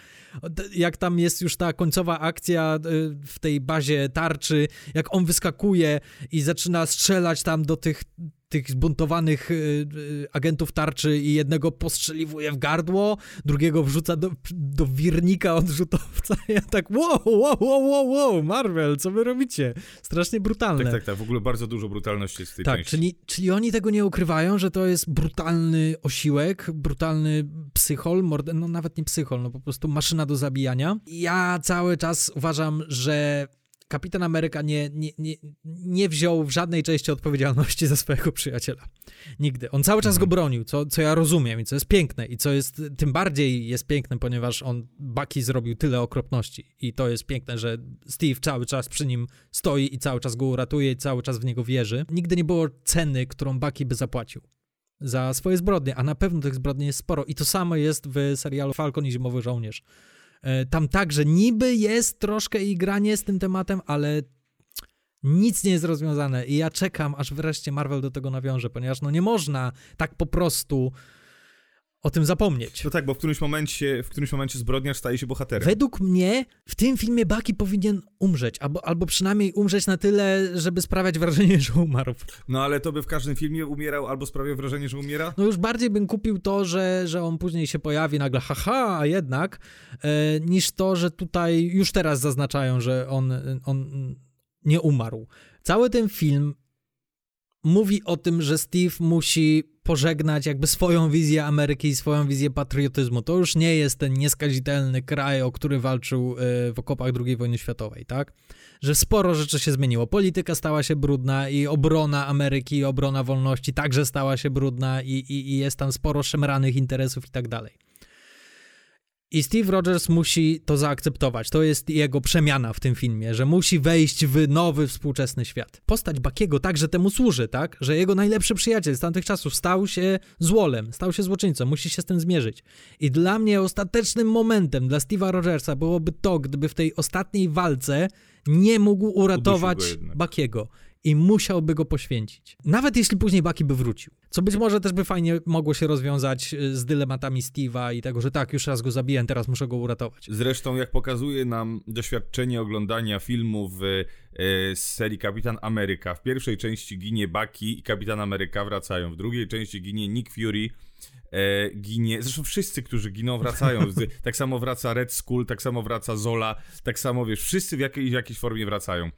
jak tam jest już ta końcowa akcja e, w tej bazie tarczy, jak on wyskakuje i zaczyna strzelać tam do tych tych zbuntowanych y, y, agentów tarczy i jednego postrzeliwuje w gardło, drugiego wrzuca do, do wirnika odrzutowca. Ja tak, wow, wow, wow, wow, wow, Marvel, co wy robicie? Strasznie brutalne. Tak, tak, tak, w ogóle bardzo dużo brutalności jest w tej tak, części. Czyli, czyli oni tego nie ukrywają, że to jest brutalny osiłek, brutalny psychol, no nawet nie psychol, no po prostu maszyna do zabijania. Ja cały czas uważam, że Kapitan Ameryka nie, nie, nie, nie wziął w żadnej części odpowiedzialności za swojego przyjaciela. Nigdy. On cały czas mhm. go bronił, co, co ja rozumiem i co jest piękne i co jest, tym bardziej jest piękne, ponieważ on, Bucky zrobił tyle okropności i to jest piękne, że Steve cały czas przy nim stoi i cały czas go uratuje i cały czas w niego wierzy. Nigdy nie było ceny, którą Bucky by zapłacił za swoje zbrodnie, a na pewno tych zbrodni jest sporo i to samo jest w serialu Falcon i Zimowy Żołnierz. E, tam także niby jest troszkę igranie z tym tematem, ale nic nie jest rozwiązane. I ja czekam, aż wreszcie Marvel do tego nawiąże, ponieważ no nie można tak po prostu o tym zapomnieć. No tak, bo w którymś momencie, w którymś momencie zbrodniarz staje się bohaterem. Według mnie w tym filmie Bucky powinien umrzeć, albo, albo przynajmniej umrzeć na tyle, żeby sprawiać wrażenie, że umarł. No ale to by w każdym filmie umierał albo sprawiał wrażenie, że umiera? No już bardziej bym kupił to, że, że on później się pojawi nagle, haha, a jednak, e, niż to, że tutaj już teraz zaznaczają, że on, on nie umarł. Cały ten film mówi o tym, że Steve musi pożegnać jakby swoją wizję Ameryki i swoją wizję patriotyzmu. To już nie jest ten nieskazitelny kraj, o który walczył e, w okopach II wojny światowej, tak? Że sporo rzeczy się zmieniło. Polityka stała się brudna i obrona Ameryki, i obrona wolności także stała się brudna i, i, i jest tam sporo szemranych interesów i tak dalej. I Steve Rogers musi to zaakceptować. To jest jego przemiana w tym filmie, że musi wejść w nowy, współczesny świat. Postać Bakiego także temu służy, tak? Że jego najlepszy przyjaciel z tamtych czasów stał się złolem, stał się złoczyńcą, musi się z tym zmierzyć. I dla mnie ostatecznym momentem dla Steve'a Rogersa byłoby to, gdyby w tej ostatniej walce nie mógł uratować Bakiego i musiałby go poświęcić. Nawet jeśli później Bucky by wrócił. Co być może też by fajnie mogło się rozwiązać y, z dylematami Steve'a i tego, że tak, już raz go zabiłem, teraz muszę go uratować. Zresztą, jak pokazuje nam doświadczenie oglądania filmów y, z serii Kapitan Ameryka, w pierwszej części ginie Bucky i Kapitan Ameryka wracają, w drugiej części ginie Nick Fury, e, ginie. Zresztą wszyscy, którzy giną, wracają. tak samo wraca Red Skull, tak samo wraca Zola, tak samo wiesz, wszyscy w jakiej, w jakiejś formie wracają.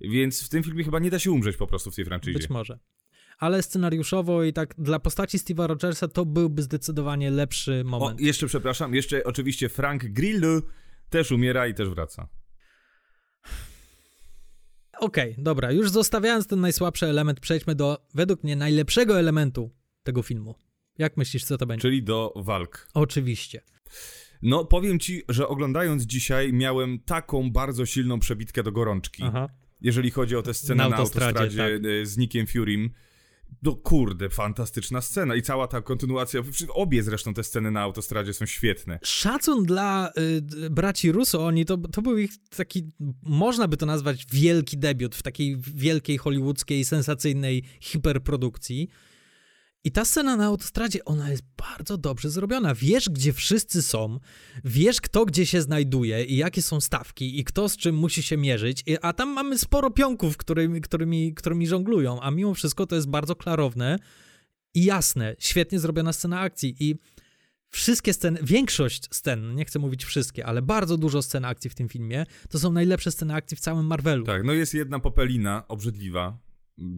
Więc w tym filmie chyba nie da się umrzeć po prostu w tej franczyzie. Być może. Ale scenariuszowo i tak dla postaci Steve'a Rogersa to byłby zdecydowanie lepszy moment. O, jeszcze przepraszam, jeszcze oczywiście Frank Grillo też umiera i też wraca. Okej, okay, dobra, już zostawiając ten najsłabszy element, przejdźmy do według mnie najlepszego elementu tego filmu. Jak myślisz, co to będzie? Czyli do walk. Oczywiście. No, powiem ci, że oglądając dzisiaj miałem taką bardzo silną przebitkę do gorączki. Aha jeżeli chodzi o tę scenę na, na autostradzie, tak. E, z Nickiem Furym. No kurde, fantastyczna scena i cała ta kontynuacja, obie zresztą te sceny na autostradzie są świetne. Szacun dla y, braci Russo, oni to, to był ich taki, można by to nazwać wielki debiut w takiej wielkiej hollywoodzkiej, sensacyjnej hiperprodukcji. I ta scena na autostradzie, ona jest bardzo dobrze zrobiona. Wiesz, gdzie wszyscy są, wiesz, kto gdzie się znajduje i jakie są stawki i kto z czym musi się mierzyć, a tam mamy sporo pionków, którymi, którymi, którymi żonglują, a mimo wszystko to jest bardzo klarowne i jasne, świetnie zrobiona scena akcji i wszystkie sceny, większość scen, nie chcę mówić wszystkie, ale bardzo dużo scen akcji w tym filmie, to są najlepsze sceny akcji w całym Marvelu. Tak, no jest jedna popelina obrzydliwa,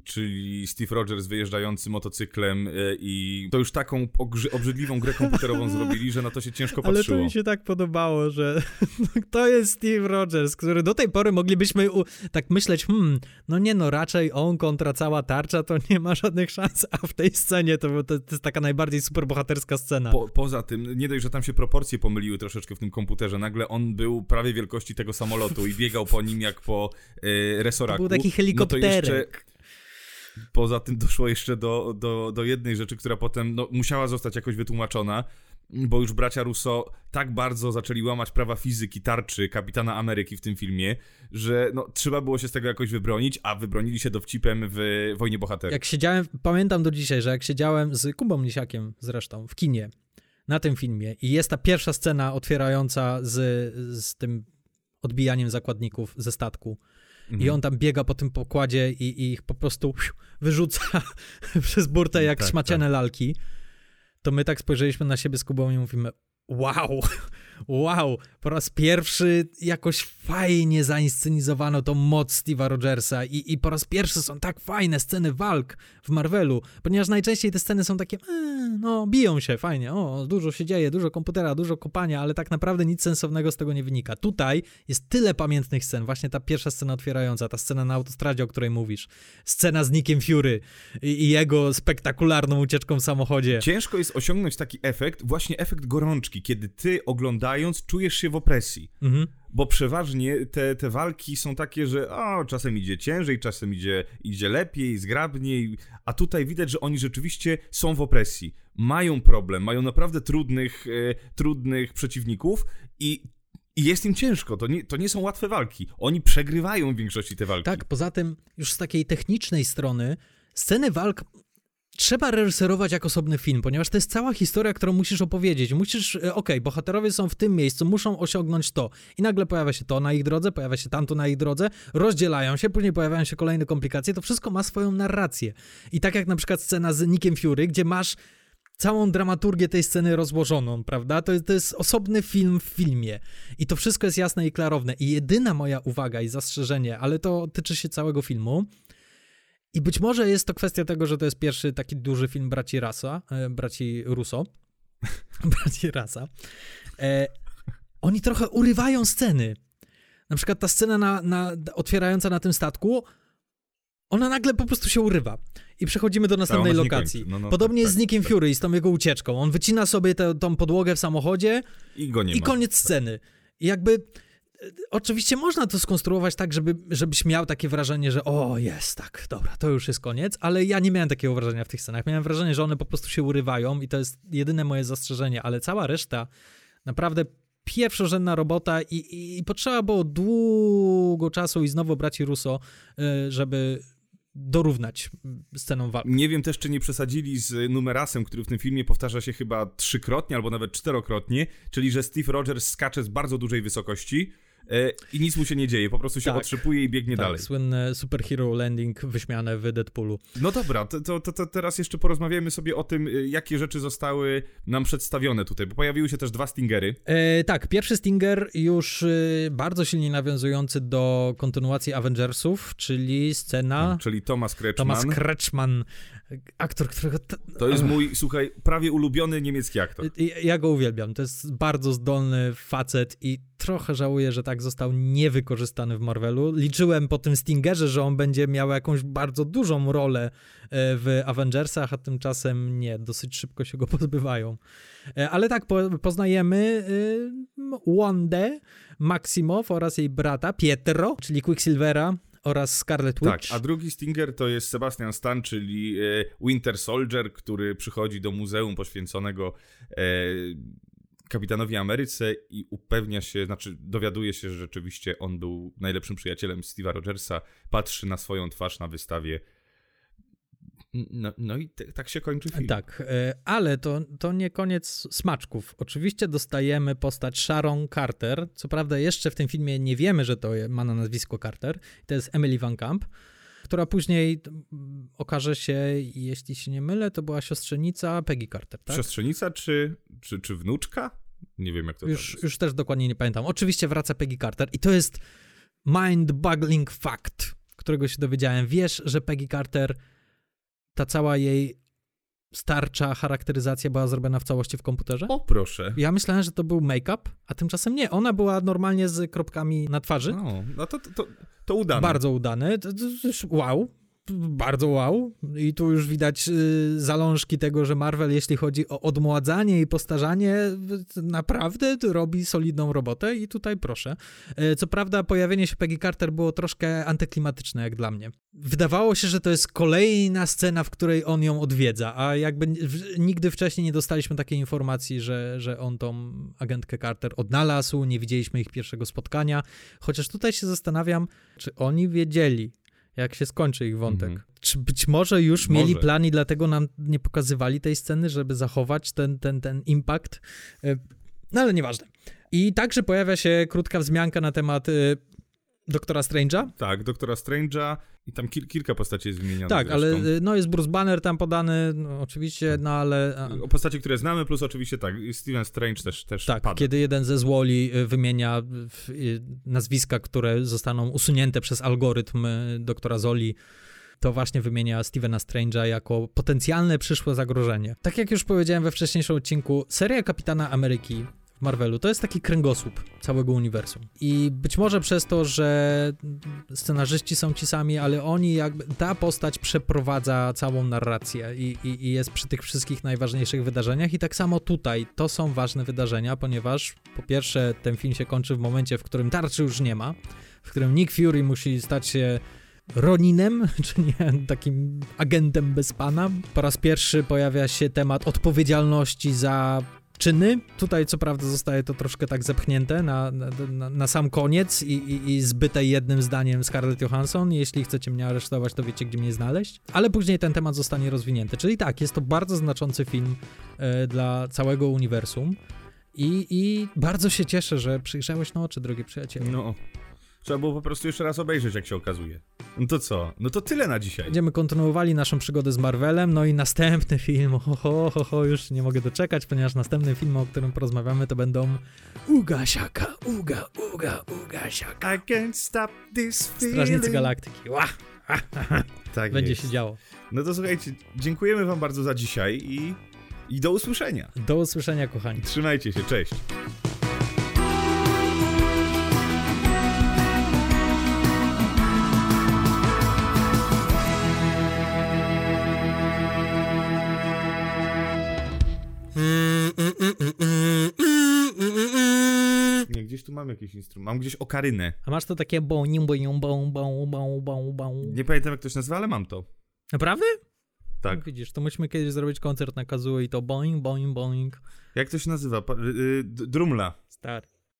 czyli Steve Rogers wyjeżdżający motocyklem e, i to już taką obrzydliwą grę komputerową zrobili, że na to się ciężko patrzyło. Ale to mi się tak podobało, że to jest Steve Rogers, który do tej pory moglibyśmy tak myśleć, hmm, no nie no, raczej on kontra cała tarcza to nie ma żadnych szans, a w tej scenie to, to, jest taka najbardziej superbohaterska scena. Po, poza tym, nie dość, że tam się proporcje pomyliły troszeczkę w tym komputerze, nagle on był prawie wielkości tego samolotu i biegał po nim jak po y, resoraku. To był taki helikopterek. No to jeszcze Poza tym doszło jeszcze do, do, do jednej rzeczy, która potem no, musiała zostać jakoś wytłumaczona, bo już bracia Russo tak bardzo zaczęli łamać prawa fizyki tarczy kapitana Ameryki w tym filmie, że no, trzeba było się z tego jakoś wybronić, a wybronili się dowcipem w Wojnie Bohaterów. Jak siedziałem, pamiętam do dzisiaj, że jak siedziałem z Kubą Lisiakiem zresztą w kinie na tym filmie i jest ta pierwsza scena otwierająca z, z tym odbijaniem zakładników ze statku. I Mhm. on tam biega po tym pokładzie i, i ich po prostu wyrzuca przez burtę jak Tak, szmaciane tak. lalki. To my tak spojrzeliśmy na siebie z Kubą i mówimy wow, wow, po raz pierwszy jakoś fajnie zainscenizowano tą moc Steve'a Rogersa i, i po raz pierwszy są tak fajne sceny walk w Marvelu, ponieważ najczęściej te sceny są takie, e, no biją się, fajnie, o, dużo się dzieje, dużo komputera, dużo kopania, ale tak naprawdę nic sensownego z tego nie wynika. Tutaj jest tyle pamiętnych scen, właśnie ta pierwsza scena otwierająca, ta scena na autostradzie, o której mówisz, scena z Nickiem Fury i, i jego spektakularną ucieczką w samochodzie. Ciężko jest osiągnąć taki efekt, właśnie efekt gorączki, kiedy ty oglądając czujesz się w opresji. Mhm. Bo przeważnie te, te walki są takie, że o, czasem idzie ciężej, czasem idzie, idzie lepiej, zgrabniej, a tutaj widać, że oni rzeczywiście są w opresji. Mają problem, mają naprawdę trudnych, e, trudnych przeciwników i, i jest im ciężko. To nie, to nie są łatwe walki. Oni przegrywają w większości te walki. Tak, poza tym już z takiej technicznej strony sceny walk trzeba reżyserować jak osobny film, ponieważ to jest cała historia, którą musisz opowiedzieć. Musisz, e, okej, bohaterowie są w tym miejscu, muszą osiągnąć to i nagle pojawia się to na ich drodze, pojawia się tamto na ich drodze, rozdzielają się, później pojawiają się kolejne komplikacje, to wszystko ma swoją narrację. I tak jak na przykład scena z Nickiem Fury, gdzie masz całą dramaturgię tej sceny rozłożoną, prawda? To jest, to jest osobny film w filmie. I to wszystko jest jasne i klarowne. I jedyna moja uwaga i zastrzeżenie, ale to tyczy się całego filmu. I być może jest to kwestia tego, że to jest pierwszy taki duży film braci Rasa, e, braci Russo. braci Rasa. E, oni trochę urywają sceny. Na przykład ta scena na, na, otwierająca na tym statku, ona nagle po prostu się urywa. I przechodzimy do następnej się nie lokacji. No, no, Podobnie tak, jest z tak, Nickiem Fury i z tą jego ucieczką. On wycina sobie tę tą podłogę w samochodzie I go nie i ma. koniec sceny. I jakby oczywiście można to skonstruować tak, żeby, żebyś miał takie wrażenie, że o, jest, tak, dobra, to już jest koniec, ale ja nie miałem takiego wrażenia w tych scenach. Miałem wrażenie, że one po prostu się urywają i to jest jedyne moje zastrzeżenie, ale cała reszta naprawdę pierwszorzędna robota i, i, i potrzeba było długo czasu i znowu braci Russo, y, żeby dorównać sceną walki. Nie wiem też, czy nie przesadzili z numerasem, który w tym filmie powtarza się chyba trzykrotnie albo nawet czterokrotnie, czyli że Steve Rogers skacze z bardzo dużej wysokości i nic mu się nie dzieje, po prostu się Tak. otrzypuje i biegnie Tak, dalej. słynne superhero landing wyśmiane w Deadpoolu. No dobra, to, to, to, to teraz jeszcze porozmawiamy sobie o tym, y, jakie rzeczy zostały nam przedstawione tutaj, bo pojawiły się też dwa Stingery. E, tak, pierwszy Stinger już y, bardzo silnie nawiązujący do kontynuacji Avengersów, czyli scena czyli Thomas Kretschmann. Thomas Kretschmann, aktor, którego... To jest mój, słuchaj, prawie ulubiony niemiecki aktor. Ja go uwielbiam. To jest bardzo zdolny facet i trochę żałuję, że tak został niewykorzystany w Marvelu. Liczyłem po tym Stingerze, że on będzie miał jakąś bardzo dużą rolę e, w Avengersach, a tymczasem nie, dosyć szybko się go pozbywają. E, Ale tak, po, poznajemy y, Wandę Maximow oraz jej brata Pietro, czyli Quicksilvera oraz Scarlet Tak, Witch. a drugi Stinger to jest Sebastian Stan, czyli e, Winter Soldier, który przychodzi do muzeum poświęconego e, kapitanowi Ameryce i upewnia się, znaczy dowiaduje się, że rzeczywiście on był najlepszym przyjacielem Steve'a Rogersa, patrzy na swoją twarz na wystawie. No, no i tak się kończy film. Tak, e, ale to, to nie koniec smaczków. Oczywiście dostajemy postać Sharon Carter. Co prawda, jeszcze w tym filmie nie wiemy, że to ma na nazwisko Carter. To jest Emily Van Camp, która później okaże się, jeśli się nie mylę, to była siostrzenica Peggy Carter, tak? Siostrzenica czy, czy, czy wnuczka? Nie wiem, jak to Już, już też dokładnie nie pamiętam. Oczywiście wraca Peggy Carter i to jest mind-boggling fact, którego się dowiedziałem. Wiesz, że Peggy Carter, ta cała jej starcza charakteryzacja była zrobiona w całości w komputerze? O, proszę. Ja myślałem, że to był make-up, a tymczasem nie. Ona była normalnie z kropkami na twarzy. No, no to, to, to, udane. Bardzo już- wow. Bardzo wow. I tu już widać y, zalążki tego, że Marvel, jeśli chodzi o odmładzanie i postarzanie, naprawdę robi solidną robotę i tutaj proszę. Y, co prawda pojawienie się Peggy Carter było troszkę antyklimatyczne jak dla mnie. Wydawało się, że to jest kolejna scena, w której on ją odwiedza, a jakby nigdy wcześniej nie dostaliśmy takiej informacji, że, że on tą agentkę Carter odnalazł, nie widzieliśmy ich pierwszego spotkania, chociaż tutaj się zastanawiam, czy oni wiedzieli, jak się skończy ich wątek. Mhm. Czy być może już może. mieli plan i dlatego nam nie pokazywali tej sceny, żeby zachować ten, ten, ten impact? E, no ale nieważne. I także pojawia się krótka wzmianka na temat e, Doktora Strange'a? Tak, Doktora Strange'a i tam kil kilka postaci jest wymienionych. Tak, zresztą. ale no jest Bruce Banner tam podany, no, oczywiście, no ale... O postaci, które znamy, plus oczywiście tak, Steven Strange też, też Tak, pada. kiedy jeden ze Złoli y, wymienia nazwiska, które zostaną usunięte przez algorytm y, doktora Zoli, to właśnie wymienia Stevena Strange'a jako potencjalne przyszłe zagrożenie. Tak jak już powiedziałem we wcześniejszym odcinku, seria Kapitana Ameryki Marvelu. To jest taki kręgosłup całego uniwersum. I być może przez to, że scenarzyści są ci sami, ale oni jakby, ta postać przeprowadza całą narrację i, i, i jest przy tych wszystkich najważniejszych wydarzeniach i tak samo tutaj to są ważne wydarzenia, ponieważ po pierwsze ten film się kończy w momencie, w którym tarczy już nie ma, w którym Nick Fury musi stać się Roninem, czyli takim agentem bez pana. Po raz pierwszy pojawia się temat odpowiedzialności za czyny. Tutaj co prawda zostaje to troszkę tak zepchnięte na, na, na sam koniec i, i, i zbyte jednym zdaniem Scarlett Johansson. Jeśli chcecie mnie aresztować, to wiecie, gdzie mnie znaleźć. Ale później ten temat zostanie rozwinięty. Czyli tak, jest to bardzo znaczący film e, dla całego uniwersum. I, I bardzo się cieszę, że przyjrzałeś na oczy, drogi przyjacielu. No, Trzeba było po prostu jeszcze raz obejrzeć, jak się okazuje. No to co? No to tyle na dzisiaj. Będziemy kontynuowali naszą przygodę z Marvelem, no i następny film, ho, ho, ho, ho już nie mogę doczekać, ponieważ następny film, o którym porozmawiamy, to będą Uga Siaka, Uga, Uga, Uga Siaka. I can't stop this feeling. Strażnicy Galaktyki, Ła! Tak Będzie jest. się działo. No to słuchajcie, dziękujemy wam bardzo za dzisiaj i, i do usłyszenia. Do usłyszenia, kochani. Trzymajcie się, cześć. Mam jakiś instrument. Mam gdzieś okarynę. A masz to takie boing, boing, boing, boing, boing, boing, boing. Nie pamiętam jak to się nazywa, ale mam to. Naprawdę? Tak. No, widzisz, to musimy kiedyś zrobić koncert na Kazoo i to boing, boing, boing. Jak to się nazywa? Pa- y- y- drumla. Stary.